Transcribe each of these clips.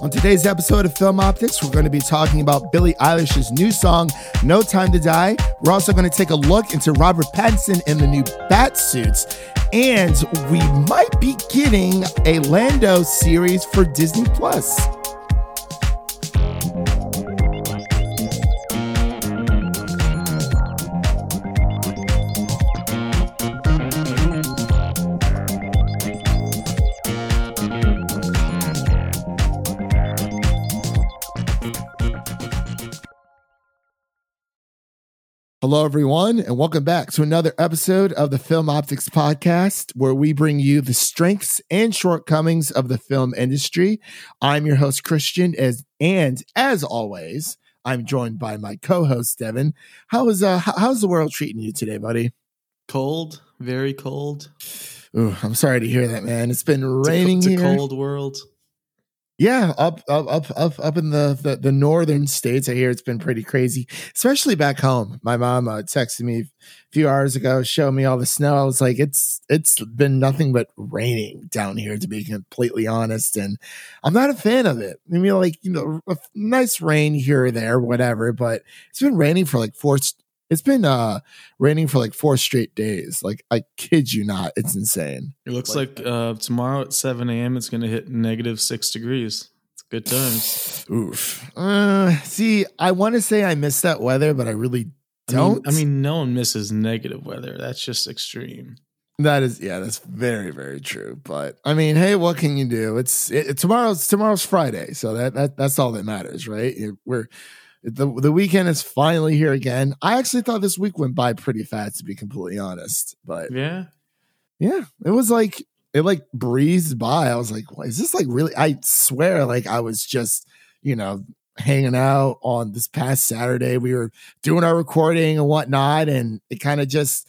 On today's episode of Film Optics, we're going to be talking about Billie Eilish's new song, No Time to Die. We're also going to take a look into Robert Pattinson in the new Bat suits. And we might be getting a Lando series for Disney Plus. Hello, everyone, and welcome back to another episode of the Film Optics Podcast, where we bring you the strengths and shortcomings of the film industry. I'm your host, Christian, as and as always, I'm joined by my co-host, Devin. How is uh how's the world treating you today, buddy? Cold, very cold. Ooh, I'm sorry to hear that, man. It's been raining it's a, it's a cold world. Yeah, up up up up up in the, the, the northern states, I hear it's been pretty crazy, especially back home. My mom uh, texted me a few hours ago, showing me all the snow. I was like, it's it's been nothing but raining down here, to be completely honest, and I'm not a fan of it. I mean, like you know, a nice rain here or there, whatever, but it's been raining for like four it's been uh raining for like four straight days. Like I kid you not, it's insane. It looks like, like uh tomorrow at seven AM it's gonna hit negative six degrees. It's good times. Oof. Uh see, I want to say I miss that weather, but I really don't. I mean, I mean, no one misses negative weather. That's just extreme. That is, yeah, that's very, very true. But I mean, hey, what can you do? It's it, tomorrow's tomorrow's Friday, so that that that's all that matters, right? We're the the weekend is finally here again. I actually thought this week went by pretty fast, to be completely honest. But yeah, yeah, it was like it like breezed by. I was like, is this like really? I swear, like I was just you know hanging out on this past Saturday. We were doing our recording and whatnot, and it kind of just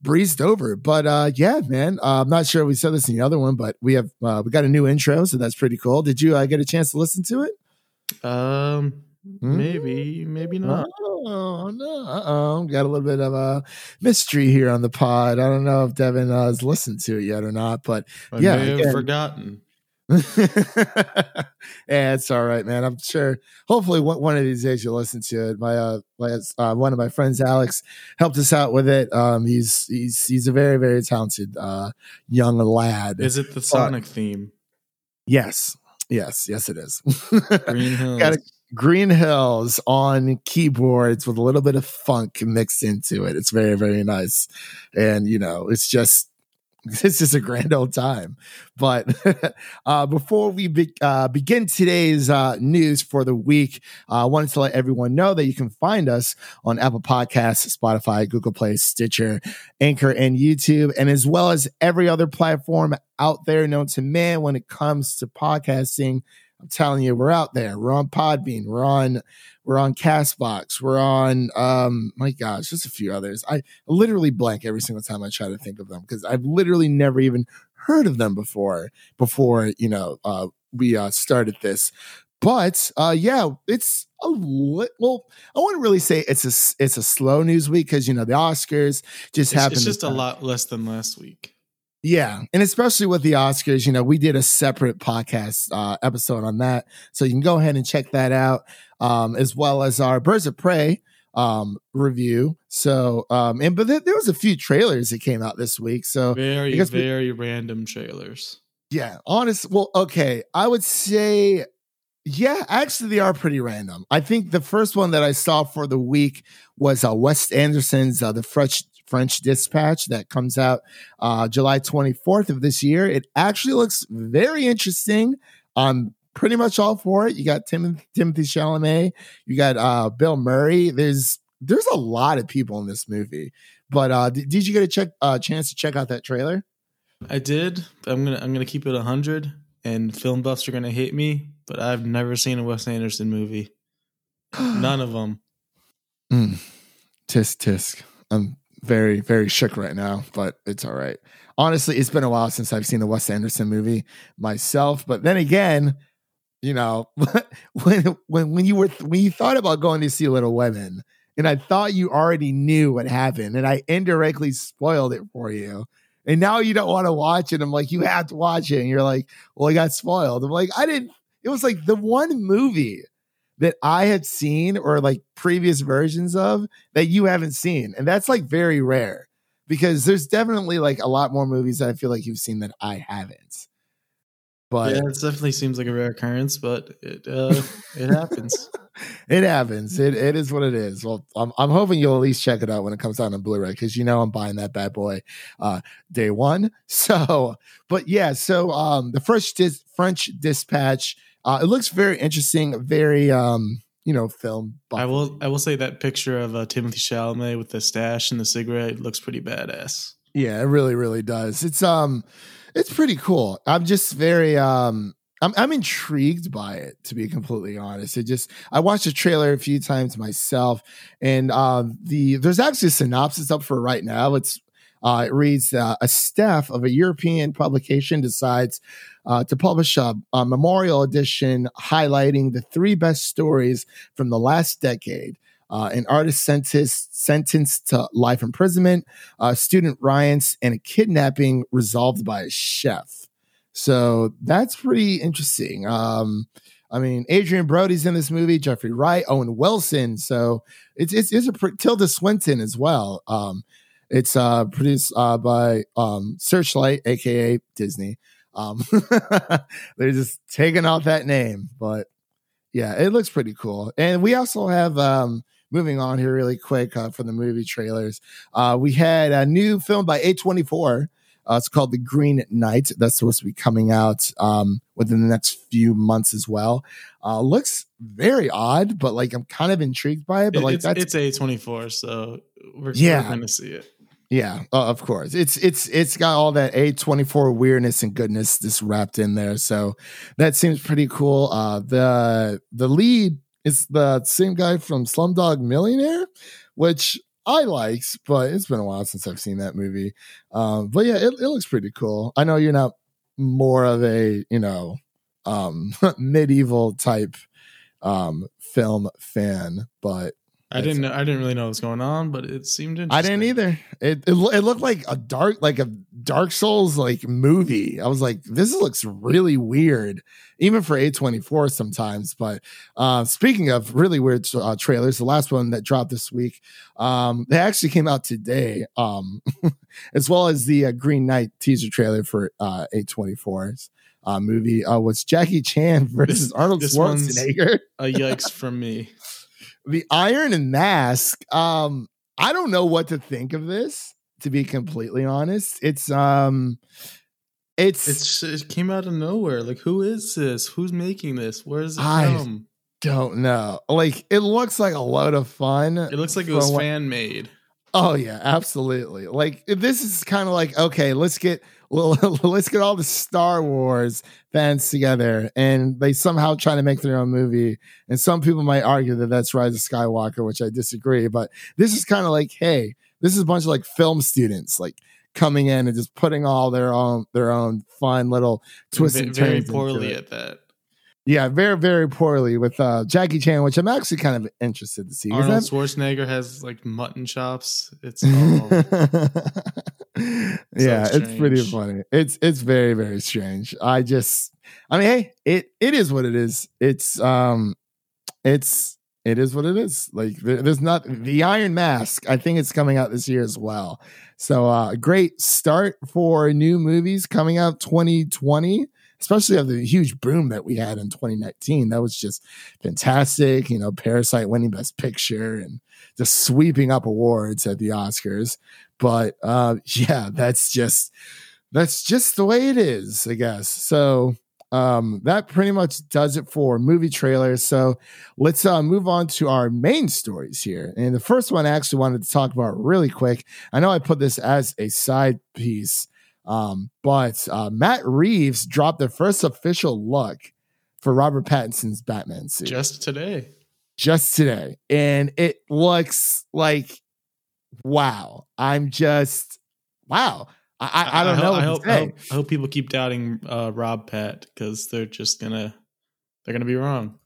breezed over. But uh yeah, man, uh, I'm not sure we said this in the other one, but we have uh, we got a new intro, so that's pretty cool. Did you uh, get a chance to listen to it? Um, Maybe, maybe not. Oh no! Uh-oh. Got a little bit of a mystery here on the pod. I don't know if Devin uh, has listened to it yet or not, but I yeah, may have forgotten. yeah, it's all right, man. I'm sure. Hopefully, one of these days you'll listen to it. My, uh, my uh, one of my friends, Alex, helped us out with it. Um, he's he's he's a very very talented uh young lad. Is it the Sonic theme? Yes, yes, yes. It is. Green Hills. Green Hills on keyboards with a little bit of funk mixed into it. It's very, very nice. And, you know, it's just, it's just a grand old time. But uh, before we be, uh, begin today's uh, news for the week, uh, I wanted to let everyone know that you can find us on Apple Podcasts, Spotify, Google Play, Stitcher, Anchor, and YouTube, and as well as every other platform out there known to man when it comes to podcasting. I'm telling you, we're out there. We're on Podbean. We're on we're on Castbox. We're on um my gosh, just a few others. I literally blank every single time I try to think of them because I've literally never even heard of them before before you know uh we uh started this. But uh yeah, it's a li- well, I wouldn't really say it's a it's a slow news week because you know the Oscars just happened. It's just a lot less than last week. Yeah. And especially with the Oscars, you know, we did a separate podcast uh, episode on that. So you can go ahead and check that out, um, as well as our Birds of Prey um, review. So, um, and but there, there was a few trailers that came out this week. So very, very we, random trailers. Yeah. Honest. Well, okay. I would say yeah, actually, they are pretty random. I think the first one that I saw for the week was uh, Wes Anderson's uh, "The French French Dispatch" that comes out uh, July 24th of this year. It actually looks very interesting. I'm pretty much all for it. You got Tim- Timothée Chalamet, you got uh, Bill Murray. There's there's a lot of people in this movie. But uh, did, did you get a check uh, chance to check out that trailer? I did. I'm gonna I'm gonna keep it hundred, and film buffs are gonna hate me but I've never seen a Wes Anderson movie. None of them. Mm. Tisk tisk. I'm very very shook right now, but it's all right. Honestly, it's been a while since I've seen a Wes Anderson movie myself. But then again, you know, when when when you were when you thought about going to see Little Women, and I thought you already knew what happened, and I indirectly spoiled it for you. And now you don't want to watch it. I'm like, you have to watch it. And you're like, well, I got spoiled. I'm like, I didn't it was like the one movie that I had seen or like previous versions of that you haven't seen. And that's like very rare because there's definitely like a lot more movies that I feel like you've seen that I haven't. But yeah, it definitely seems like a rare occurrence, but it uh, it happens. it happens. It it is what it is. Well, I'm I'm hoping you'll at least check it out when it comes out on Blu-ray because you know I'm buying that bad boy uh, day one. So, but yeah, so um, the French dis- French Dispatch. Uh, it looks very interesting. Very um, you know, film. I will I will say that picture of uh, Timothée Chalamet with the stash and the cigarette looks pretty badass. Yeah, it really really does. It's um it's pretty cool. I'm just very um I'm I'm intrigued by it to be completely honest. It just I watched the trailer a few times myself, and um the there's actually a synopsis up for right now. It's uh, it reads uh, a staff of a European publication decides uh, to publish a, a memorial edition highlighting the three best stories from the last decade uh, an artist sentenced, sentenced to life imprisonment, uh, student riots, and a kidnapping resolved by a chef. So that's pretty interesting. Um, I mean, Adrien Brody's in this movie, Jeffrey Wright, Owen Wilson. So it's it's, it's a Tilda Swinton as well. Um, it's uh, produced uh, by um, Searchlight, aka Disney. Um, they're just taking out that name, but yeah, it looks pretty cool. And we also have um, moving on here really quick uh, from the movie trailers. Uh, we had a new film by A24. Uh, it's called The Green Knight. That's supposed to be coming out um, within the next few months as well. Uh, looks very odd, but like I'm kind of intrigued by it. But like it's, that's it's A24, so we're, yeah. going to see it. Yeah, uh, of course. It's it's it's got all that A24 weirdness and goodness just wrapped in there. So that seems pretty cool. Uh the the lead is the same guy from Slumdog Millionaire, which I liked, but it's been a while since I've seen that movie. Um, but yeah, it, it looks pretty cool. I know you're not more of a, you know, um, medieval type um, film fan, but I didn't know. I didn't really know what was going on, but it seemed interesting. I didn't either. It, it, it looked like a dark, like a Dark Souls like movie. I was like, this looks really weird, even for A twenty four sometimes. But uh, speaking of really weird uh, trailers, the last one that dropped this week, um, they actually came out today, um, as well as the uh, Green Knight teaser trailer for uh, A twenty four's. Uh, movie uh, was Jackie Chan versus Arnold this Schwarzenegger. a yikes from me the Iron and Mask. Um, I don't know what to think of this. To be completely honest, it's um, it's it's it came out of nowhere. Like, who is this? Who's making this? Where's it I from? Don't know. Like, it looks like a load of fun. It looks like it was fan made. Oh yeah, absolutely. Like this is kind of like okay, let's get well, let's get all the Star Wars fans together, and they somehow try to make their own movie. And some people might argue that that's Rise of Skywalker, which I disagree. But this is kind of like, hey, this is a bunch of like film students, like coming in and just putting all their own their own fun little twists and turns. Very poorly at that. Yeah, very very poorly with uh, Jackie Chan, which I'm actually kind of interested to see. Arnold that... Schwarzenegger has like mutton chops. It's all... yeah, so it's pretty funny. It's it's very very strange. I just, I mean, hey, it it is what it is. It's um, it's it is what it is. Like there, there's not the Iron Mask. I think it's coming out this year as well. So uh, great start for new movies coming out 2020 especially of the huge boom that we had in 2019. That was just fantastic. You know, Parasite winning Best Picture and just sweeping up awards at the Oscars. But uh, yeah, that's just that's just the way it is, I guess. So um, that pretty much does it for movie trailers. So let's uh, move on to our main stories here. And the first one I actually wanted to talk about really quick. I know I put this as a side piece um, but uh, Matt Reeves dropped the first official look for Robert Pattinson's Batman suit just today. Just today, and it looks like wow. I'm just wow. I, I, I don't I, know. I hope, hope, I hope, people keep doubting uh, Rob Pat because they're just gonna they're gonna be wrong.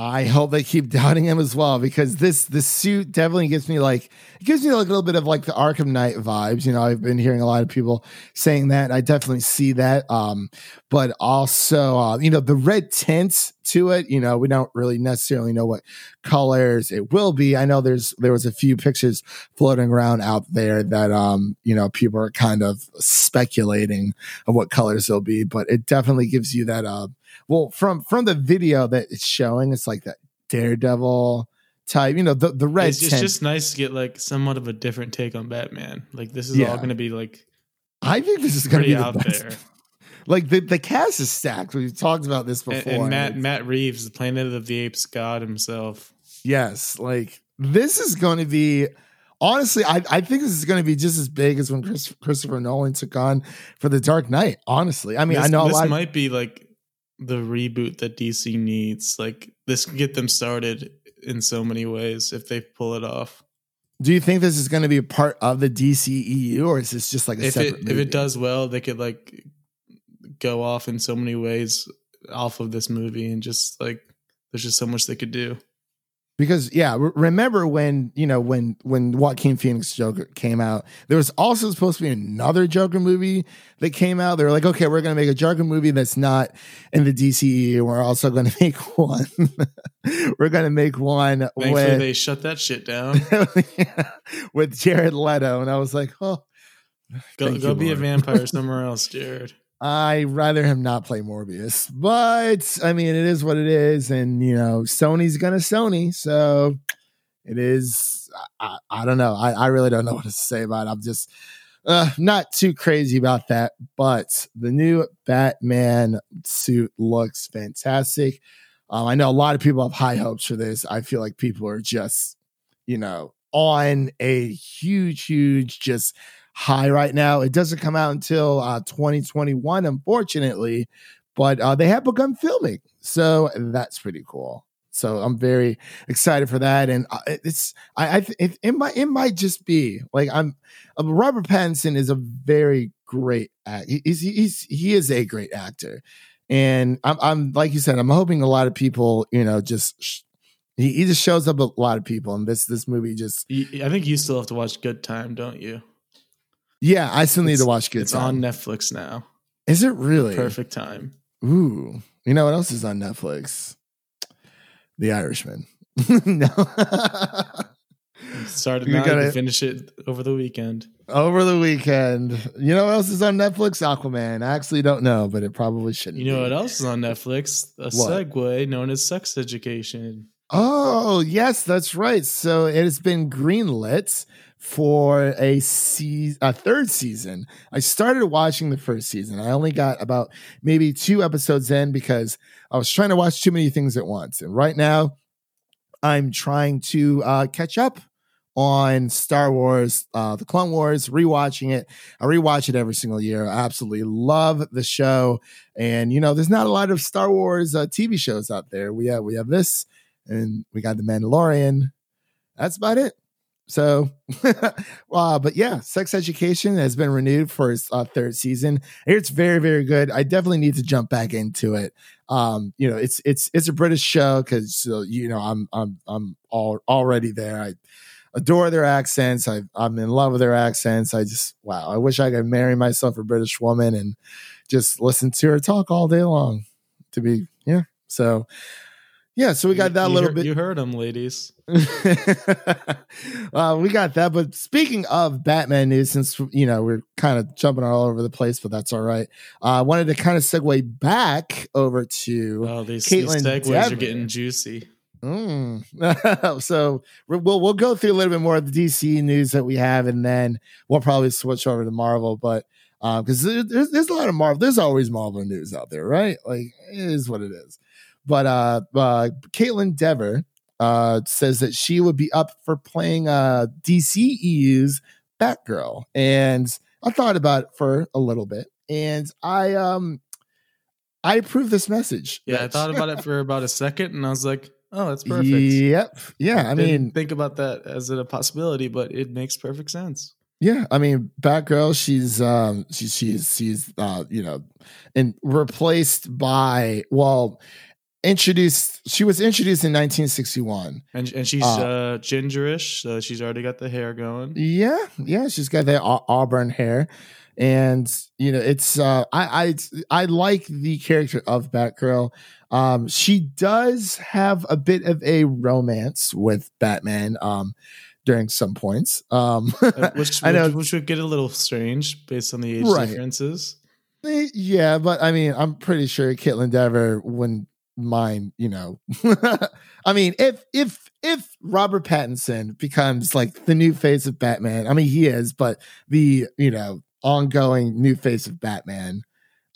I hope they keep doubting him as well because this this suit definitely gives me like it gives me like a little bit of like the Arkham Knight vibes. You know, I've been hearing a lot of people saying that. I definitely see that. Um, but also, uh, you know, the red tints to it. You know, we don't really necessarily know what colors it will be. I know there's there was a few pictures floating around out there that um, you know, people are kind of speculating of what colors they'll be, but it definitely gives you that uh well, from from the video that it's showing, it's like that Daredevil type. You know, the the red. It's, it's just nice to get like somewhat of a different take on Batman. Like this is yeah. all going to be like. I think this is going to be the out best. there. Like the the cast is stacked. We've talked about this before. And, and Matt Matt Reeves, the Planet of the Apes god himself. Yes, like this is going to be honestly, I, I think this is going to be just as big as when Chris, Christopher Nolan took on for the Dark Knight. Honestly, I mean, this, I know this might be like the reboot that DC needs. Like this can get them started in so many ways if they pull it off. Do you think this is going to be a part of the DCEU, or is this just like a if separate? It, movie? If it does well, they could like go off in so many ways off of this movie, and just like there's just so much they could do because yeah remember when you know when when joaquin phoenix joker came out there was also supposed to be another joker movie that came out. They were like okay we're going to make a joker movie that's not in the dce we're also going to make one. We're going to make one Thankfully with, they shut that shit down. With jared leto and i was like oh go, go you, be Lord. a vampire somewhere else jared I rather him not play Morbius, but I mean, it is what it is, and you know, Sony's gonna Sony, so it is. I, I don't know. I, I really don't know what to say about it. I'm just uh, not too crazy about that, but the new Batman suit looks fantastic. Um, I know a lot of people have high hopes for this. I feel like people are just, you know, on a huge, huge, just high right now. It doesn't come out until uh, 2021, unfortunately, but uh, they have begun filming. So that's pretty cool. So I'm very excited for that, and uh, it's I, I it, it might it might just be like I'm uh, Robert Pattinson is a very great act. He's he's he is a great actor, and I'm I'm like you said I'm hoping a lot of people you know just sh- he, he just shows up a lot of people, and this this movie just I think you still have to watch Good Time, don't you? Yeah, I still need it's, to watch Good It's Time. on Netflix now. Is it really? Perfect time. Ooh. You know what else is on Netflix? The Irishman. no. Started now, gotta, finish it over the weekend. Over the weekend. You know what else is on Netflix? Aquaman. I actually don't know, but it probably shouldn't. You know be. what else is on Netflix? A what? segue known as sex education. Oh, yes, that's right. So it has been greenlit for a season, a third season. I started watching the first season. I only got about maybe two episodes in because I was trying to watch too many things at once. And right now, I'm trying to uh, catch up on Star Wars, uh, the Clone Wars, rewatching it. I rewatch it every single year. I absolutely love the show. And, you know, there's not a lot of Star Wars uh, TV shows out there. We have, we have this and we got The Mandalorian. That's about it. So, uh, but yeah, Sex Education has been renewed for its uh, third season. It's very, very good. I definitely need to jump back into it. Um, you know, it's it's it's a British show because so, you know I'm I'm I'm all already there. I adore their accents. I I'm in love with their accents. I just wow. I wish I could marry myself a British woman and just listen to her talk all day long. To be yeah. So yeah, so we got that you little heard, bit. You heard them, ladies. uh, we got that. But speaking of Batman news, since you know we're kind of jumping all over the place, but that's all right. Uh, I wanted to kind of segue back over to oh, these, these segues Dever. are getting juicy. Mm. so we'll we'll go through a little bit more of the DC news that we have, and then we'll probably switch over to Marvel. But because uh, there's, there's a lot of Marvel, there's always Marvel news out there, right? Like it is what it is. But uh, uh, Kaitlyn Dever uh, says that she would be up for playing uh, DCEU's Batgirl, and I thought about it for a little bit, and I um I approve this message. Yeah, I thought about it for about a second, and I was like, "Oh, that's perfect." Yep. Yeah, I mean, think about that as a possibility, but it makes perfect sense. Yeah, I mean, Batgirl, she's um she, she's she's uh you know and replaced by well introduced. She was introduced in 1961. And and she's Uh, uh, gingerish, so she's already got the hair going. Yeah, yeah, she's got that au- auburn hair, and you know, it's uh, I I I like the character of Batgirl. Um, she does have a bit of a romance with Batman. Um, during some points. Um, Uh, which, I know. which, which would get a little strange based on the age Right. differences. Eh, Yeah, but I mean, I'm pretty sure Kaitlyn Dever wouldn't mind, you know. I mean, if if if Robert Pattinson becomes like the new face of Batman, I mean he is, but the you know ongoing new face of Batman,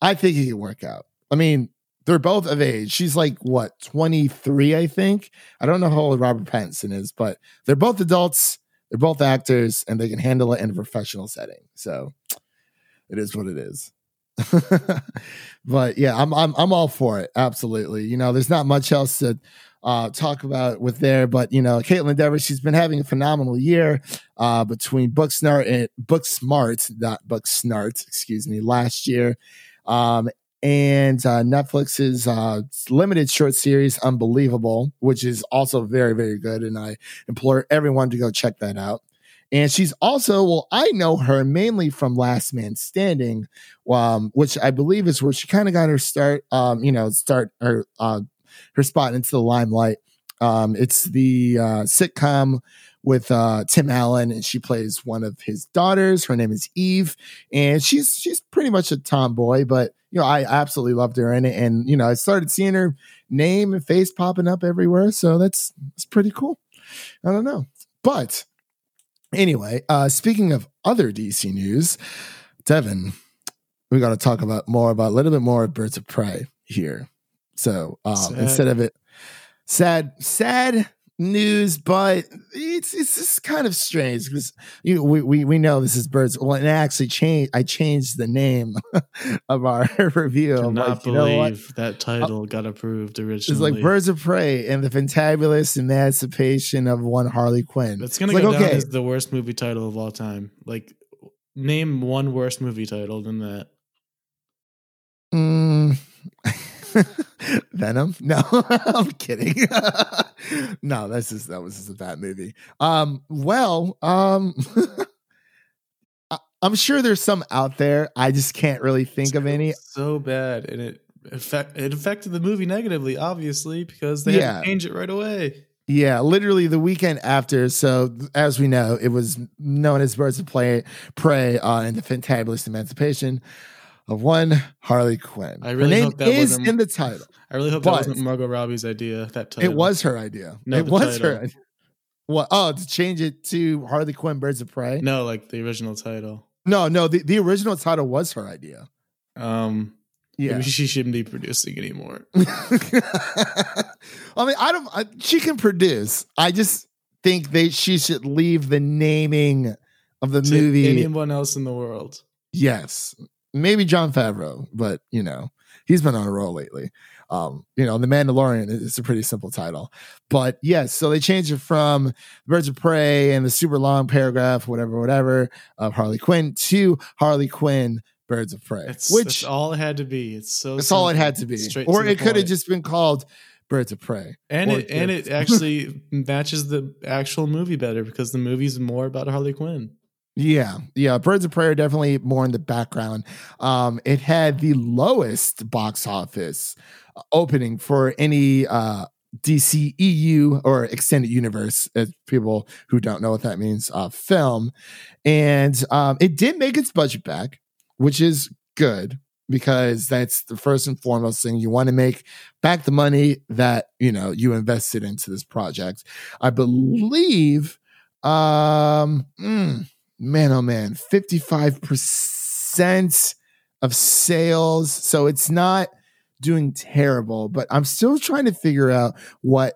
I think he could work out. I mean, they're both of age. She's like what 23, I think. I don't know how old Robert Pattinson is, but they're both adults. They're both actors, and they can handle it in a professional setting. So it is what it is. but yeah, I'm I'm I'm all for it. Absolutely. You know, there's not much else to uh, talk about with there, but you know, Kaitlyn Dever, she's been having a phenomenal year uh, between Booksmart and Booksmart, not Booksnart, excuse me, last year. Um, and uh, Netflix's uh, limited short series, Unbelievable, which is also very, very good. And I implore everyone to go check that out. And she's also, well, I know her mainly from Last Man Standing, um, which I believe is where she kind of got her start, um, you know, start her uh, her spot into the limelight. Um, it's the uh, sitcom with uh, Tim Allen, and she plays one of his daughters. Her name is Eve, and she's she's pretty much a tomboy, but you know, I absolutely loved her in it, and you know, I started seeing her name and face popping up everywhere, so that's that's pretty cool. I don't know, but anyway, uh, speaking of other DC news, Devin, we got to talk about more about a little bit more of Birds of Prey here. So um, instead of it, sad, sad news, but it's it's just kind of strange because you know, we, we we know this is Birds. Well, and I actually changed. I changed the name of our review. Cannot like, you know believe that title got approved originally. It's like Birds of Prey and the fantabulous emancipation of one Harley Quinn. It's gonna It's go like, down okay, as the worst movie title of all time. Like, name one worse movie title than that. Mm. Venom? No, I'm kidding. no, that's just that was just a bad movie. Um, well, um, I, I'm sure there's some out there. I just can't really think of any. So bad, and it affect it affected the movie negatively, obviously, because they had to change it right away. Yeah, literally the weekend after. So as we know, it was known as Birds of Play, Prey uh, and the Fantabulous Emancipation of one Harley Quinn. I really Her name hope that is wasn't- in the title. I really hope that wasn't Margot Robbie's idea. That title. It was her idea. No, it was her. idea. What? Oh, to change it to Harley Quinn, Birds of Prey. no, like the original title. no, no. The, the original title was her idea. Um, Yeah. she shouldn't be producing anymore. I mean, I don't. I, she can produce. I just think they she should leave the naming of the To movie. anyone else in the world. Yes, maybe Jon Favreau, but you know he's been on a roll lately. Um, you know, The Mandalorian is it's a pretty simple title, but yes. So they changed it from Birds of Prey and the super long paragraph, whatever, whatever, of Harley Quinn to Harley Quinn, Birds of Prey, That's, which that's all it had to be. It's so. that's all it had to be, Straight or to it could have just been called Birds of Prey. and it and it actually matches the actual movie better because the movie's more about Harley Quinn. Yeah, yeah. Birds of Prey are definitely more in the background. Um, it had the lowest box office uh, opening for any uh DC EU or extended universe, as people who don't know what that means, uh, film. And um, it did make its budget back, which is good because that's the first and foremost thing you want to make back the money that you know you invested into this project. I believe um mm, man oh man 55% of sales so it's not doing terrible but i'm still trying to figure out what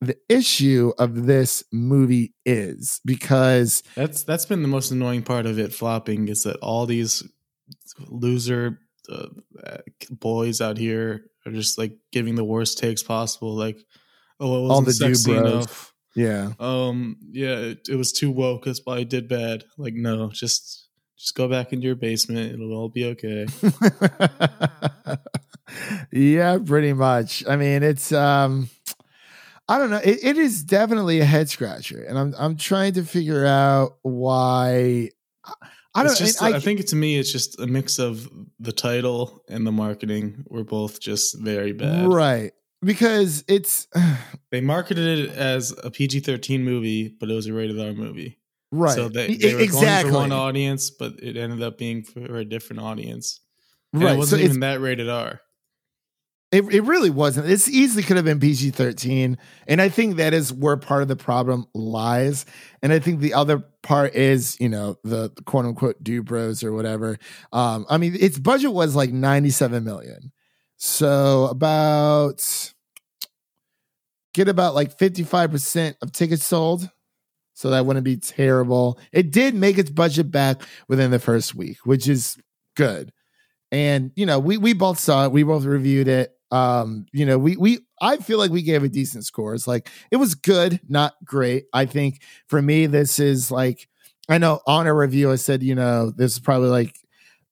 the issue of this movie is because That's that's been the most annoying part of it flopping is that all these loser uh, uh, boys out here are just like giving the worst takes possible. Like, oh, it wasn't All the sexy enough. Yeah Um, yeah, it, it was too woke. That's why I did bad. Like, no, just Just go back into your basement. It'll all be okay. yeah, pretty much. I mean, it's um I don't know. It, it is definitely a head scratcher, and I'm I'm trying to figure out why. I don't. Just, I, I, think to me, it's just a mix of the title and the marketing were both just very bad. Right, because it's they marketed it as a PG-13 movie, but it was a rated R movie. Right. So they, they were exactly. going for one audience, but it ended up being for a different audience. And right. It wasn't so even that rated R. It, it really wasn't. It easily could have been PG 13. And I think that is where part of the problem lies. And I think the other part is, you know, the, the quote unquote do bros or whatever. Um, I mean, its budget was like 97 million. So about get about like 55% of tickets sold. So that wouldn't be terrible. It did make its budget back within the first week, which is good. And you know, we we both saw it. We both reviewed it um you know we we i feel like we gave a decent score it's like it was good not great i think for me this is like i know on a review i said you know this is probably like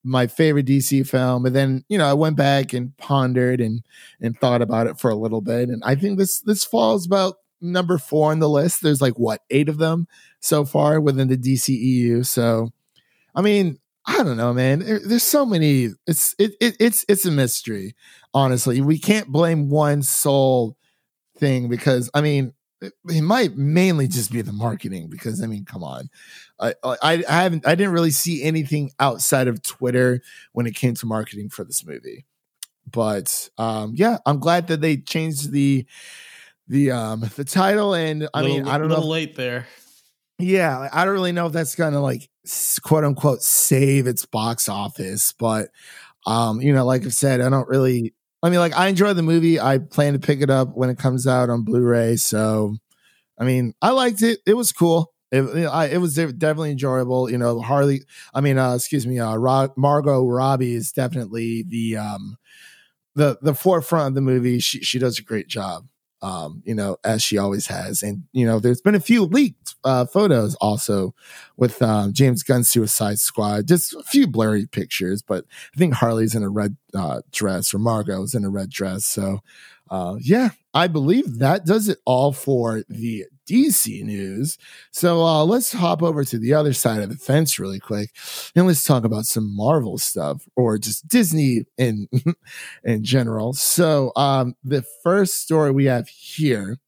my favorite dc film and then you know i went back and pondered and and thought about it for a little bit and i think this this falls about number four on the list there's like what eight of them so far within the dceu so i mean I don't know, man. There, there's so many. It's it, it it's it's a mystery. Honestly, we can't blame one sole thing because I mean it, might mainly just be the marketing. Because I mean, come on, I, I I haven't I didn't really see anything outside of Twitter when it came to marketing for this movie. But um, yeah, I'm glad that they changed the the um the title and I little, mean I don't know late there yeah, I don't really know if that's gonna like quote unquote save its box office, but um, you know, like I said, I don't really. I mean, like I enjoy the movie. I plan to pick it up when it comes out on Blu-ray. So, I mean, I liked it. It was cool. It, it was definitely enjoyable. You know, Harley. I mean, uh, excuse me, uh, Margot Robbie is definitely the um, the the forefront of the movie. She she does a great job um, you know, as she always has. And, you know, there's been a few leaked uh, photos also with um, James Gunn's Suicide Squad, just a few blurry pictures, but I think Harley's in a red uh, dress or Margot's in a red dress. So, uh, yeah, I believe that does it all for the DC news. So uh, let's hop over to the other side of the fence really quick, and let's talk about some Marvel stuff or just Disney in in general. So um, the first story we have here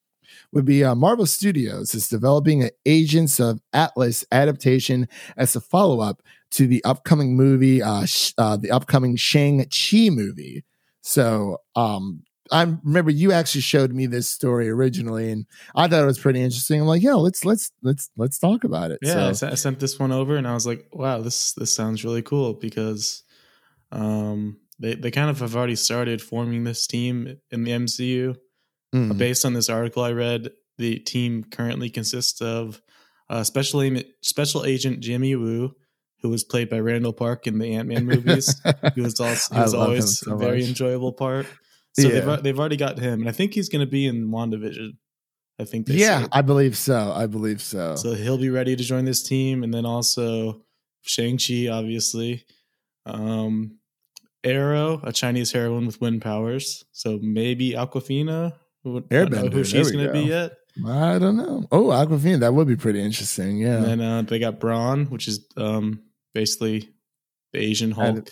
would be uh, Marvel Studios is developing an Agents of Atlas adaptation as a follow up to the upcoming movie, uh, sh- uh, the upcoming Shang Chi movie. So um, I remember you actually showed me this story originally, and I thought it was pretty interesting. I'm like, yeah, let's let's let's let's talk about it. Yeah, so. I sent this one over, and I was like, wow, this this sounds really cool because um, they they kind of have already started forming this team in the MCU. Mm. Based on this article I read, the team currently consists of uh, special special agent Jimmy Woo, who was played by Randall Park in the Ant Man movies. he was also he was always so a very enjoyable part. So yeah. they've they've already got him, and I think he's going to be in WandaVision. I think. yeah, said. I believe so. I believe so. So he'll be ready to join this team, and then also Shang Chi, obviously. Um, Aero, a Chinese heroine with wind powers. So maybe Awkwafina. Airbender. who she's going to be yet. I don't know. Oh, Awkwafina. that would be pretty interesting. Yeah. And then uh, they got Brawn, which is um, basically the Asian Hulk.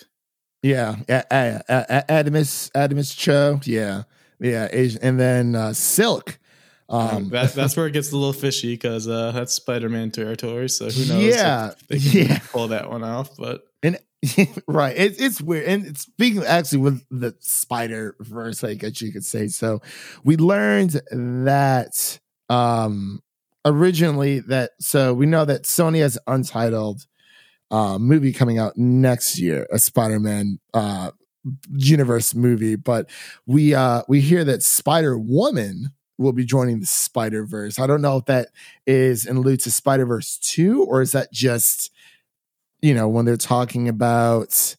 Yeah, Adamus Adamus Cho. Yeah, yeah, Asian, and then uh, Silk. Um, that, that's where it gets a little fishy because uh, that's Spider-Man territory. So who knows? Yeah, they can yeah. pull that one off. But and right, it, it's weird. And speaking actually with the Spider Verse, I guess you could say. So we learned that um originally that so we know that Sony has Untitled uh, movie coming out next year, a Spider-Man uh, universe movie. But we uh, we hear that Spider Woman will be joining the Spider Verse. I don't know if that is in lieu to Spider Verse two, or is that just you know when they're talking about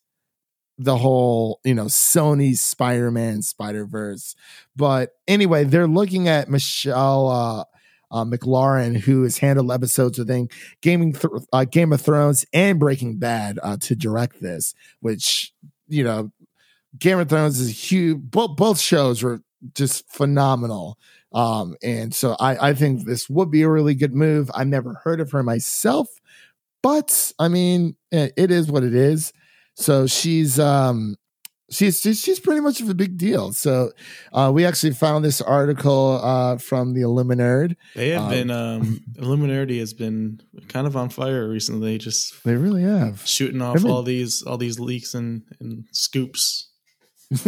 the whole you know Sony Spider Man Spider Verse. But anyway, they're looking at Michelle. Uh, uh, MacLaren, who has handled episodes within gaming th- uh, Game of Thrones and Breaking Bad uh, to direct this, which you know, Game of Thrones is huge. Both both shows were just phenomenal. Um, and so I, I think this would be a really good move. I've never heard of her myself, but I mean, it is what it is. So she's um she's she's pretty much of a big deal. So uh, we actually found this article uh, from the Illuminerd. They have um, been um, Illuminati has been kind of on fire recently. Just they really have shooting off all these all these leaks and, and scoops.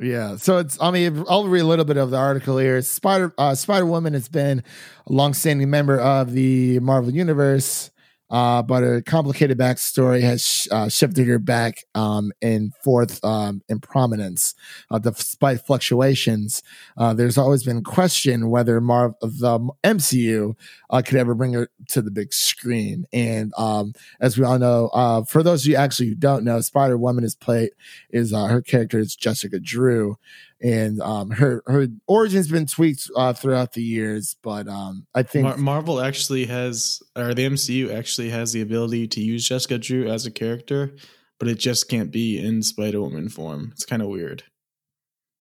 yeah. So it's, I mean, I'll read a little bit of the article here. Spider, uh, Spider Woman has been a longstanding member of the Marvel Universe uh, but a complicated backstory has uh, shifted her back um, and forth um, in prominence. Uh, despite fluctuations, uh, there's always been question whether Mar- the MCU uh, could ever bring her to the big screen. And um, as we all know, uh, for those of you actually who don't know, Spider Woman is played is her character is Jessica Drew, and um, her her origin's been tweaked uh, throughout the years, but um, I think Mar- Marvel actually has, or the MCU actually has the ability to use Jessica Drew as a character, but it just can't be in Spider Woman form. It's kind of weird.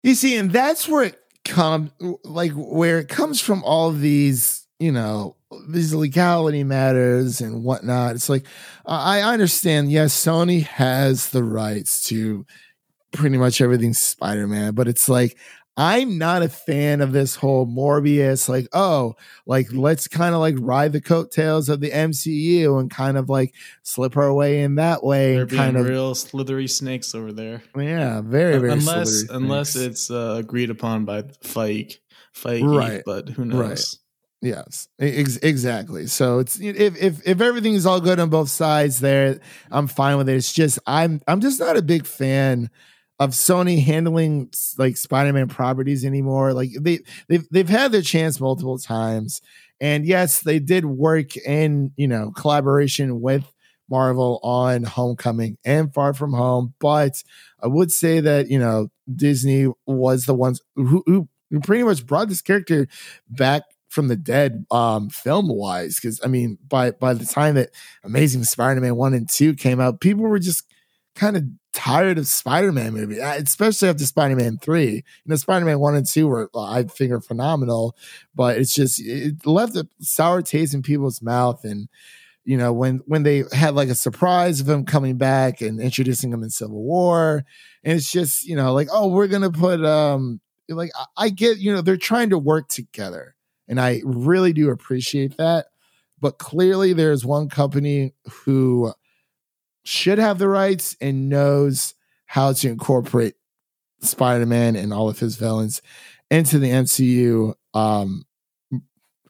You see, and that's where it comes, like where it comes from. All these, you know, these legality matters and whatnot. It's like I understand. Yes, Sony has the rights to pretty much everything's Spider Man, but it's like I'm not a fan of this whole Morbius, like, oh, like let's kind of like ride the coattails of the MCU and kind of like slip our way in that way. They're kind of real slithery snakes over there. Yeah, very, very unless unless it's uh, agreed upon by Feige, Feige, right. but who knows? Right. Yes, ex- exactly. So it's if if if everything is all good on both sides, there, I'm fine with it. It's just I'm I'm just not a big fan of Sony handling like Spider-Man properties anymore. Like they they've they've had their chance multiple times. And yes, they did work in, you know, collaboration with Marvel on Homecoming and Far From Home, but I would say that, you know, Disney was the ones who, who, who pretty much brought this character back from the dead um film wise because i mean by by the time that amazing spider-man 1 and 2 came out people were just kind of tired of Spider-Man movie, especially after Spider-Man three. You know, Spider-Man one and two were I think are phenomenal, but it's just it left a sour taste in people's mouth. And you know, when when they had like a surprise of him coming back and introducing him in Civil War, and it's just you know like oh we're gonna put um like I get you know they're trying to work together, and I really do appreciate that. But clearly, there's one company who should have the rights and knows how to incorporate Spider-Man and all of his villains into the MCU. Um,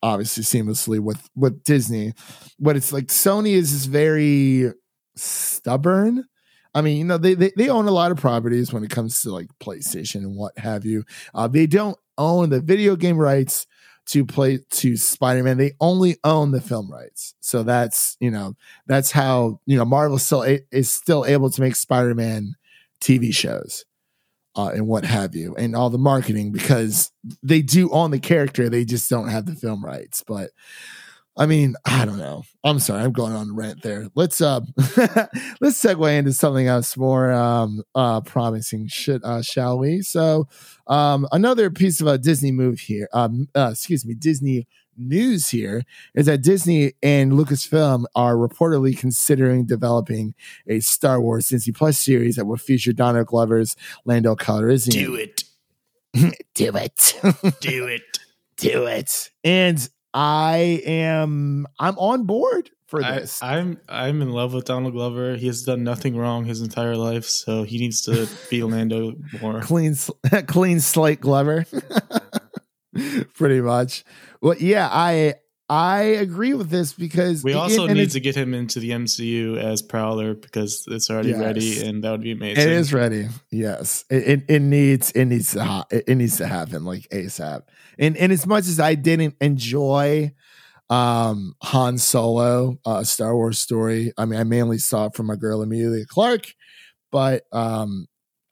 obviously seamlessly with with Disney, but it's like Sony is just very stubborn. I mean, you know, they, they they own a lot of properties when it comes to like PlayStation and what have you. Uh, they don't own the video game rights to play to Spider-Man. They only own the film rights. So that's, you know, that's how, you know, Marvel still a- is still able to make Spider-Man TV shows. Uh, and what have you, and all the marketing because they do own the character, they just don't have the film rights. But I mean, I don't know. I'm sorry, I'm going on rant there. Let's uh let's segue into something else more um uh promising shit, uh, shall we? So um another piece of a Disney move here, um uh, excuse me, Disney news here is that Disney and Lucasfilm are reportedly considering developing a Star Wars Disney Plus series that will feature Donald Glover's Lando Calrissian. Do it. Do it. Do it. Do it. And I am I'm on board for this. I, am I'm, I'm in love with Donald Glover. He has done nothing wrong his entire life, so he needs to be Lando more. Clean clean slate Glover. Pretty much. Well, yeah, I I agree with this because we also need to get him into the MCU as Prowler because it's already yes, ready, and that would be amazing. It is ready. Yes, it, it, it needs it needs to ha- it, it needs to happen like ASAP. And and as much as I didn't enjoy um Han Solo, uh, Star Wars story, I mean, I mainly saw it from my girl Emilia Clarke, but um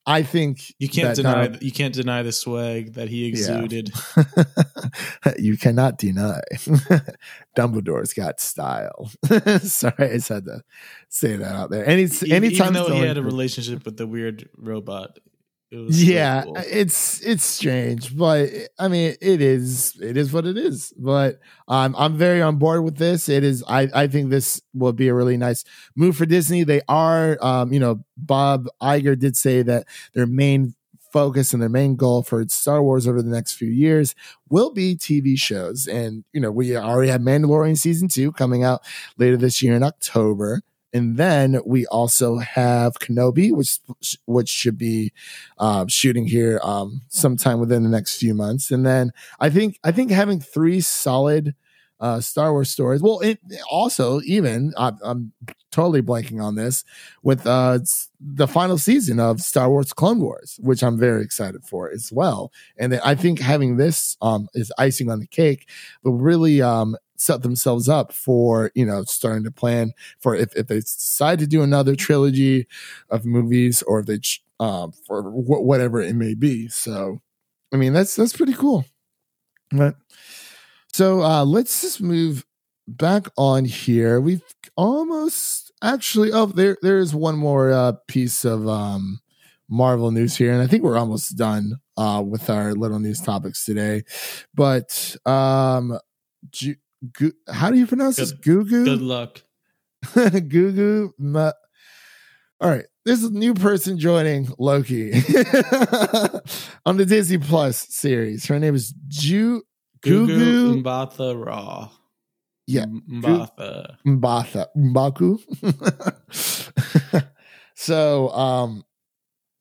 I think you can't deny you can't deny the swag that he exuded. Yeah. you cannot deny Dumbledore's got style. Sorry, I just had to say that out there. Any anytime even though he had a relationship with the weird robot, yeah, cool. it's it's strange, but I mean, it is it is what it is. But um, I'm very on board with this. It is. I I think this will be a really nice move for Disney. They are, um, you know, Bob Iger did say that their main focus and their main goal for Star Wars over the next few years will be TV shows. And, you know, we already have Mandalorian season two coming out later this year in October. And then we also have Kenobi, which which should be uh, shooting here um, sometime within the next few months. And then I think I think having three solid uh, Star Wars stories. Well, it, also even I, am totally blanking on this with uh, the final season of Star Wars Clone Wars, which I'm very excited for as well. And I think having this um, is icing on the cake, but really um, set themselves up for you know starting to plan for if, if they decide to do another trilogy of movies or if they um, for wh- whatever it may be. So, I mean that's that's pretty cool. But so uh, let's just move back on here. We've almost actually oh there there is one more uh, piece of um, Marvel news here, and I think we're almost done uh, with our little news topics today. But um, Ju- Gu- how do you pronounce good, this? Gugu. Good luck. Gugu. Ma- All right, there's a new person joining Loki on the Disney Plus series. Her name is Ju Gugu Mbatha Raw. Yeah. Mbatha. Mbatha. Mbaku. so um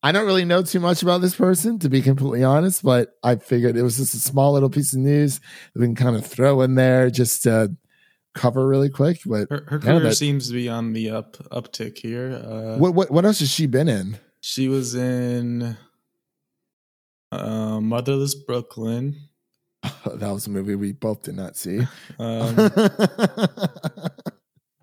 I don't really know too much about this person, to be completely honest, but I figured it was just a small little piece of news that we can kind of throw in there just to cover really quick. But her, her career that, seems to be on the up uptick here. Uh, what what what else has she been in? She was in uh, Motherless Brooklyn. that was a movie we both did not see. Um,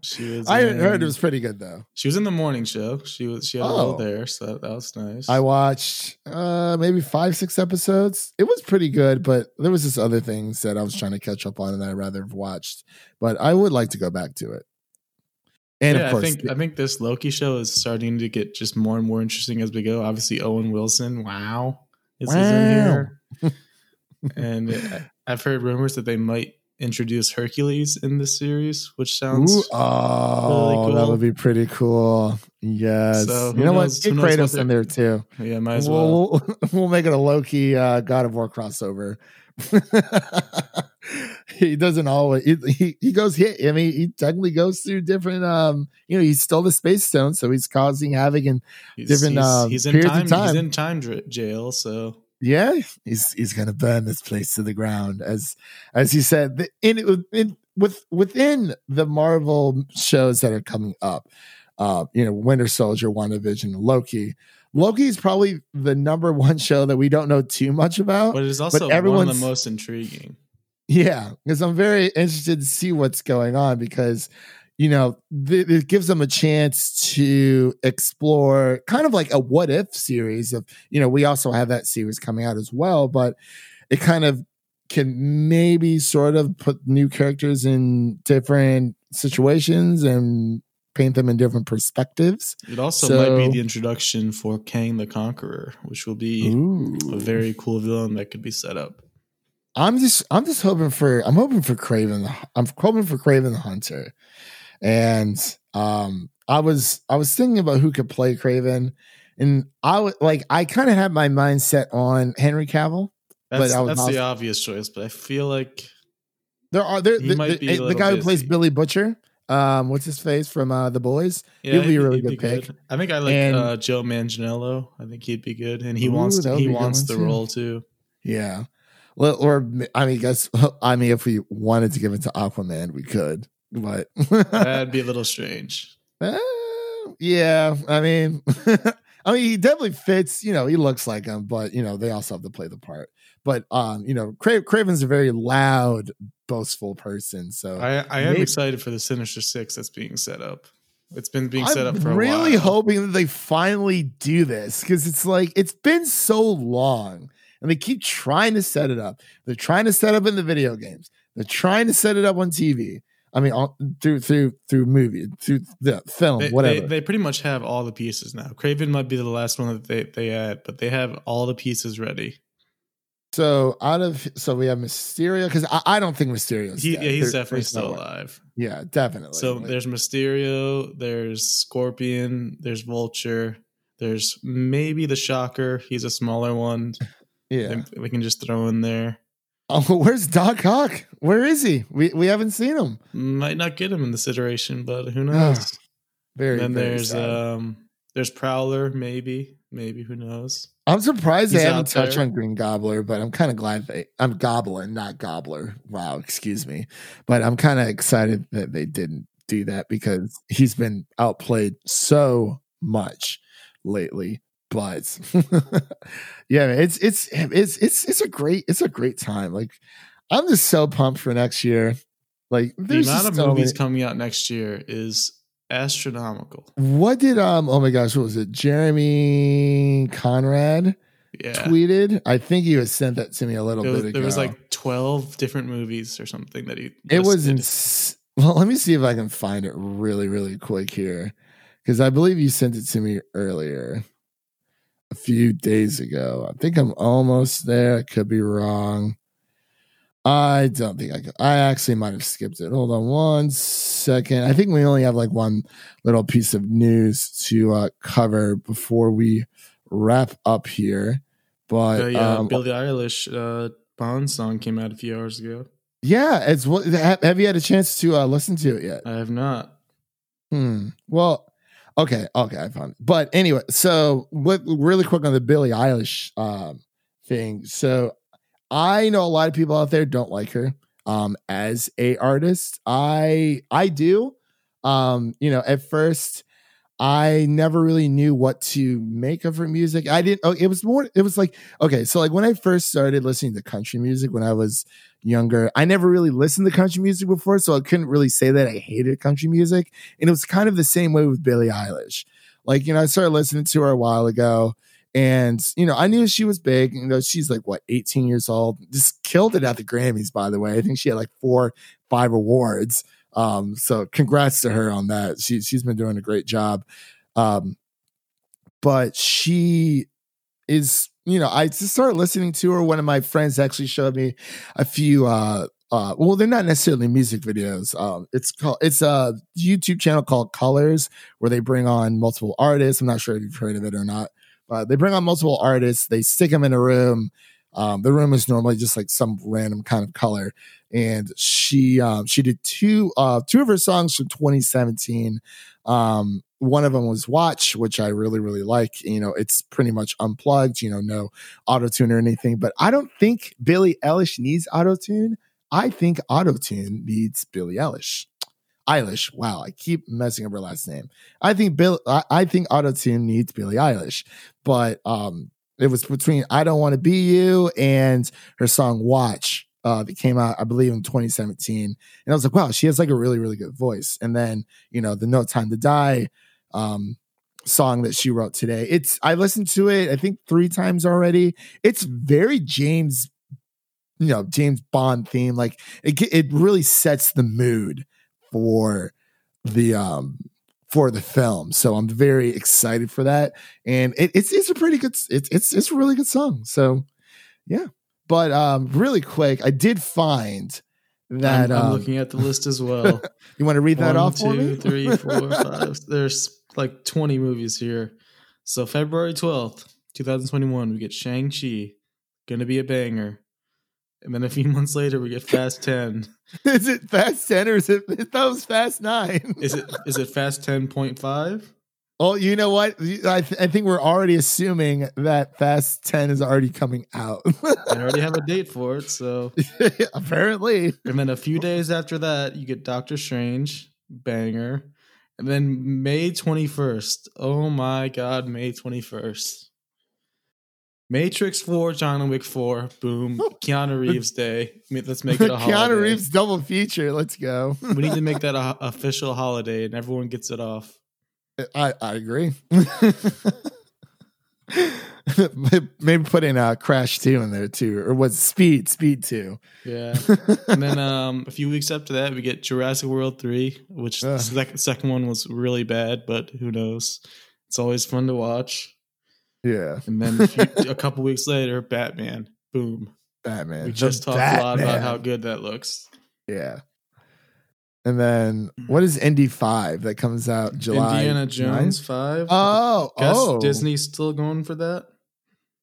she was. I in, heard it was pretty good though. She was in the morning show. She was. She had oh. a role there, so that, was nice. I watched uh maybe five, six episodes. It was pretty good, but there was just other things that I was trying to catch up on, and I'd rather have watched. But I would like to go back to it. And yeah, course, I think I think this Loki show is starting to get just more and more interesting as we go. Obviously, Owen Wilson, wow, is wow. in here, and I've heard rumors that they might introduce Hercules in this series, which sounds Ooh, oh, really cool. that would be pretty cool. Yes, so you know knows, what? Get Kratos in there too. Yeah, might as well. We'll, we'll make it a Loki uh, God of War crossover. he doesn't always. He, he, he goes. He, I mean, he technically goes through different. Um, you know, he stole the space stone, so he's causing havoc in he's, different. He's, uh, he's in time, time. He's in time jail, so yeah, he's he's gonna burn this place to the ground, as as you said. In, in with within the Marvel shows that are coming up, uh, you know, Winter Soldier, WandaVision, Loki. Loki is probably the number one show that we don't know too much about, but it's also but one of the most intriguing. Yeah, because I'm very interested to see what's going on because you know, th- it gives them a chance to explore kind of like a what if series of, you know, we also have that series coming out as well, but it kind of can maybe sort of put new characters in different situations and paint them in different perspectives. It also so, might be the introduction for Kang the Conqueror, which will be ooh. a very cool villain that could be set up. I'm just I'm just hoping for I'm hoping for Kraven I'm hoping for Kraven the Hunter and um, I was I was thinking about who could play Kraven, and I was like I kind of had my mind set on Henry Cavill. That's, but that's also, the obvious choice, but I feel like there are there the, the, the guy busy. who plays Billy Butcher. Um, what's his face from uh, The Boys? Yeah, he'd be a really good pick. Good. I think I like and, uh, Joe Manganiello. I think he'd be good, and he ooh, wants he wants the too. role too. Yeah, well, or I mean, guess I mean, if we wanted to give it to Aquaman, we could but that'd be a little strange. Uh, yeah, I mean, I mean, he definitely fits. You know, he looks like him, but you know, they also have to play the part. But um, you know, Cra- Kraven's a very loud, boastful person. So I, I am maybe- excited for the Sinister Six that's being set up. It's been being set I'm up for a while really while. hoping that they finally do this because it's like it's been so long and they keep trying to set it up. They're trying to set up in the video games. They're trying to set it up on TV. I mean, through through through movie, through the film, They, whatever. they, they pretty much have all the pieces now. Kraven might be the last one that they, they add, but they have all the pieces ready. so out of so we have Mysterio because I, I don't think Mysterio. He, yeah, he's There- definitely there's no still alive. Yeah, definitely. So Like, there's Mysterio, there's Scorpion, there's Vulture, there's maybe the Shocker. He's a smaller one. yeah. We can just throw in there. Oh, where's Doc Ock? Where is he? We we haven't seen him. Might not get him in this iteration, but who knows? Very. then very there's sad. um there's Prowler, maybe, maybe who knows? I'm surprised they He's haven't touched on Green Gobbler, but I'm kind of glad they. I'm Goblin, not Gobbler. Wow, excuse me, but I'm kind of excited that they didn't do that because he's been outplayed so much lately. But yeah, it's it's it's it's it's a great it's a great time. Like I'm just so pumped for next year. Like The amount of movies many- coming out next year is astronomical. What did um? Oh my gosh, what was it? Jeremy Conrad Yeah. tweeted. I think he was sent that to me a little was, bit ago. there was like 12 different movies or something that he it was ins- well. Let me see if I can find it really, really quick here, because I believe you sent it to me earlier, a few days ago. I think I'm almost there. I could be wrong. I don't think I could. I actually might have skipped it. Hold on one second. I think we only have like one little piece of news to uh, cover before we wrap up here. But Uh, yeah, um, Billie Eilish uh, Bond song came out a few hours ago. yeah, it's what. Have, have you had a chance to uh, listen to it yet? I have not. Hmm. Well, okay, okay, I found it. But anyway, so what? Really quick on the Billie Eilish um, thing. So I know a lot of people out there don't like her um, as a artist. I I do. Um, you know, at first. I never really knew what to make of her music. I didn't. Oh, it was more. It was like okay. So like when I first started listening to country music when I was younger, I never really listened to country music before, so I couldn't really say that I hated country music. And it was kind of the same way with Billie Eilish. Like, you know, I started listening to her a while ago and, you know, I knew she was big. You know, she's like, what, 18 years old? Just killed it at the Grammys, by the way. I think she had like four, five awards. Um, so congrats to her on that. She, she's been doing a great job. Um, but she is, you know, I just started listening to her. One of my friends actually showed me a few, uh, uh, well, they're not necessarily music videos. Um, it's called it's a YouTube channel called Colors where they bring on multiple artists. I'm not sure if you've heard of it or not, but they bring on multiple artists. They stick them in a room. Um, the room is normally just like some random kind of color, and she um, she did two uh, two of her songs from 2017. Um, one of them was Watch, which I really really like. You know, it's pretty much unplugged. You know, no auto tune or anything. But I don't think Billie Eilish needs auto tune. I think Autotune needs Billie Eilish. Eilish. Wow, I keep messing up her last name. I think Bill. I, I think Autotune needs Billie Eilish, but um, it was between "I Don't Want to Be You" and her song "Watch." Uh, that came out, I believe, in 2017, and I was like, wow, she has like a really, really good voice. And then, you know, the "No Time to Die" um, song that she wrote today. It's I listened to it, I think three times already. It's very James you know James Bond theme. Like it, it really sets the mood for the um for the film. So I'm very excited for that, and it, it's it's a pretty good it's it's it's a really good song. So yeah, but um really quick, I did find that I'm, I'm um, looking at the list as well. you want to read that One, off for me? three, four, five. There's like 20 movies here. So February 12th, 2021, we get Shang-Chi. Gonna be a banger. And then a few months later, we get Fast 10. is it Fast Ten or is it? That was Fast Nine. Is it is it Fast 10.5? Oh, you know what? I, th- I think we're already assuming that Fast 10 is already coming out. I already have a date for it. So, Apparently. and then a few days after that, you get Doctor Strange, banger. And then May 21st. Oh my God, May 21st. Matrix 4, John Wick 4, boom. Keanu Reeves Day. Let's make it a holiday. Keanu Reeves double feature. Let's go. we need to make that a official holiday and everyone gets it off. I, I agree. Maybe put in uh, Crash 2 in there too. Or was Speed, Speed 2. Yeah. and then um, a few weeks after that, we get Jurassic World 3, which uh. the second, second one was really bad, but who knows? It's always fun to watch. Yeah. And then a, few, a couple weeks later, Batman. Boom. Batman. We just talked Batman. a lot about how good that looks. Yeah. And then mm. what is Indy five that comes out July? Indiana Jones 9th? five. Oh, Guess oh, Disney's still going for that.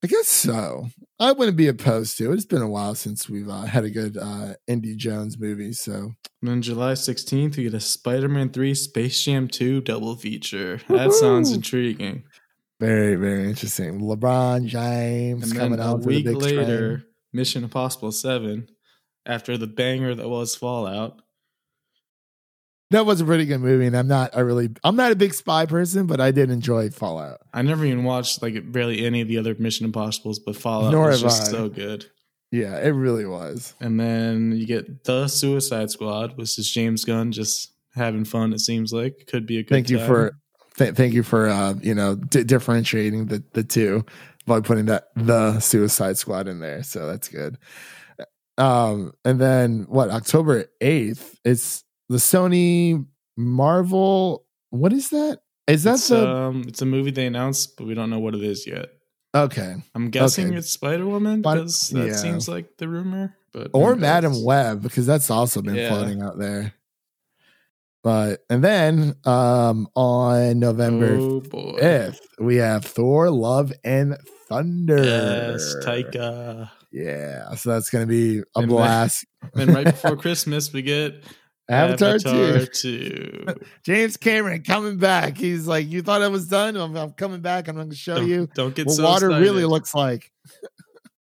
I guess so. I wouldn't be opposed to it. It's been a while since we've uh, had a good uh, Indy Jones movie. So and then July 16th, we get a Spider Man 3 Space Jam 2 double feature. That Woo-hoo! sounds intriguing. Very, very interesting. LeBron James and coming out a week later. Train. Mission Impossible Seven, after the banger that was Fallout. That was a pretty good movie, and I'm not a really I'm not a big spy person, but I did enjoy Fallout. I never even watched like barely any of the other Mission Impossibles, but Fallout Nor was just I. so good. Yeah, it really was. And then you get the Suicide Squad, which is James Gunn just having fun. It seems like could be a good. Thank time. you for th- thank you for uh, you know d- differentiating the the two by putting that the Suicide Squad in there. So that's good. Um, and then what? October eighth. It's the Sony Marvel. What is that? Is that it's, the? Um, it's a movie they announced, but we don't know what it is yet. Okay, I'm guessing okay. it's Spider Woman because that yeah. seems like the rumor. But or Madam Web because that's also been yeah. floating out there. But and then um on November oh 5th, we have Thor Love and Thunder. Yes, Taika. Yeah, so that's gonna be a and blast. And right before Christmas, we get Avatar, Avatar 2. 2. James Cameron coming back. He's like, You thought I was done? I'm, I'm coming back. I'm going to show don't, you don't get what so water excited. really looks like.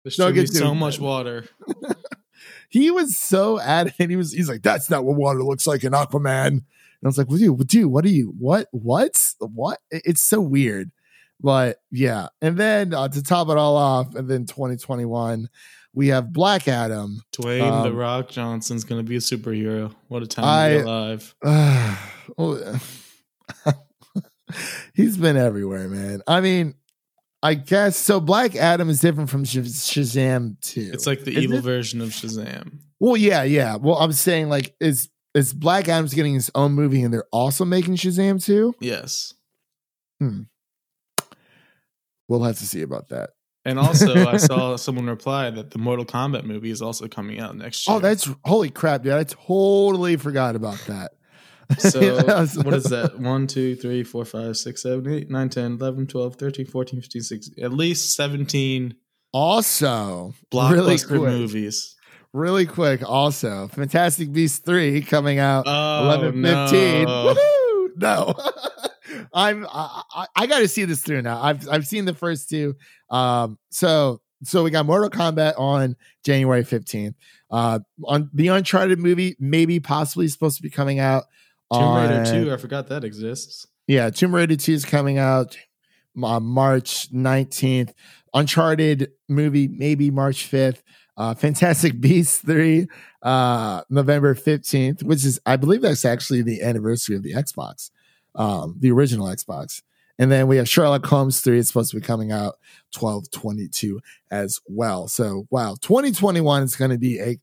There's don't get so much water. he was so adamant. He was he's like, That's not what water looks like in Aquaman. And I was like, well, dude, dude, what are you? What? What? What? It's so weird. But yeah. And then uh, to top it all off, and then 2021, we have Black Adam. Dwayne um, the Rock Johnson's going to be a superhero. What a time I, to be alive. Uh, well, he's been everywhere, man. I mean, I guess so. Black Adam is different from Shazam too. It's like the is evil it? version of Shazam. Well, yeah, yeah. Well, I'm saying like is is Black Adam's getting his own movie and they're also making Shazam too? Yes. Hmm. We'll have to see about that. And also, I saw someone reply that the Mortal Kombat movie is also coming out next oh, year. Oh, that's holy crap, dude! I totally forgot about that. So, what is that? 1, 2, 3, 4, 5, 6, 7, 8, 9, 10, 11, 12, 13, 14, 15, 16. At least 17 also blockbuster really movies. Really quick, also, Fantastic Beasts 3 coming out oh, 11 15. No. no. I'm I, I got to see this through now. I've I've seen the first two. Um, so so we got Mortal Kombat on January 15th. Uh, on the Uncharted movie, maybe possibly supposed to be coming out. Tomb Raider 2, I forgot that exists. Yeah, Tomb Raider 2 is coming out uh, March 19th. Uncharted movie, maybe March 5th. Uh, Fantastic Beasts 3, uh, November 15th, which is, I believe that's actually the anniversary of the Xbox um, the original Xbox. And then we have Sherlock Holmes 3. It's supposed to be coming out 1222 as well. So, wow, 2021 is going to be a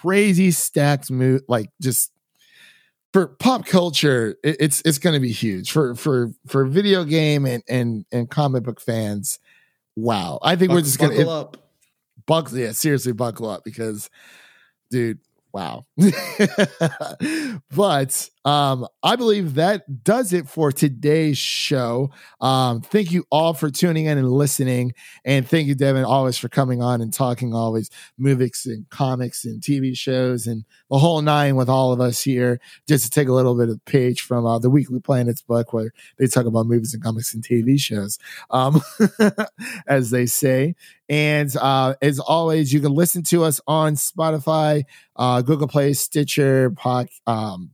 crazy stacked move. Like, just for pop culture, it, it's it's going to be huge. For for for video game and and and comic book fans, wow. I think buckle, we're just going to buckle up. Buckle, yeah, seriously, buckle up because, dude, wow. but um, I believe that does it for today's show. Um, thank you all for tuning in and listening. And thank you, Devin, always for coming on and talking always movies and comics and TV shows and the whole nine with all of us here. Just to take a little bit of page from uh, the Weekly Planets book where they talk about movies and comics and TV shows, um, as they say. And uh, as always, you can listen to us on Spotify, uh, Google Play, Stitcher, pod, um,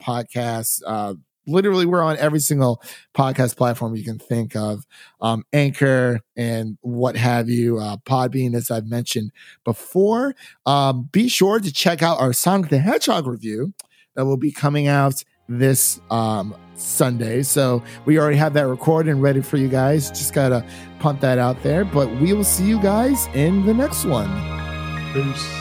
uh, literally we're on every single podcast platform you can think of, um, Anchor and what have you, uh, Podbean, as I've mentioned before. Um, be sure to check out our Sonic the Hedgehog review that will be coming out this um, Sunday. So we already have that recorded and ready for you guys. Just gotta pump that out there. But we will see you guys in the next one. Peace.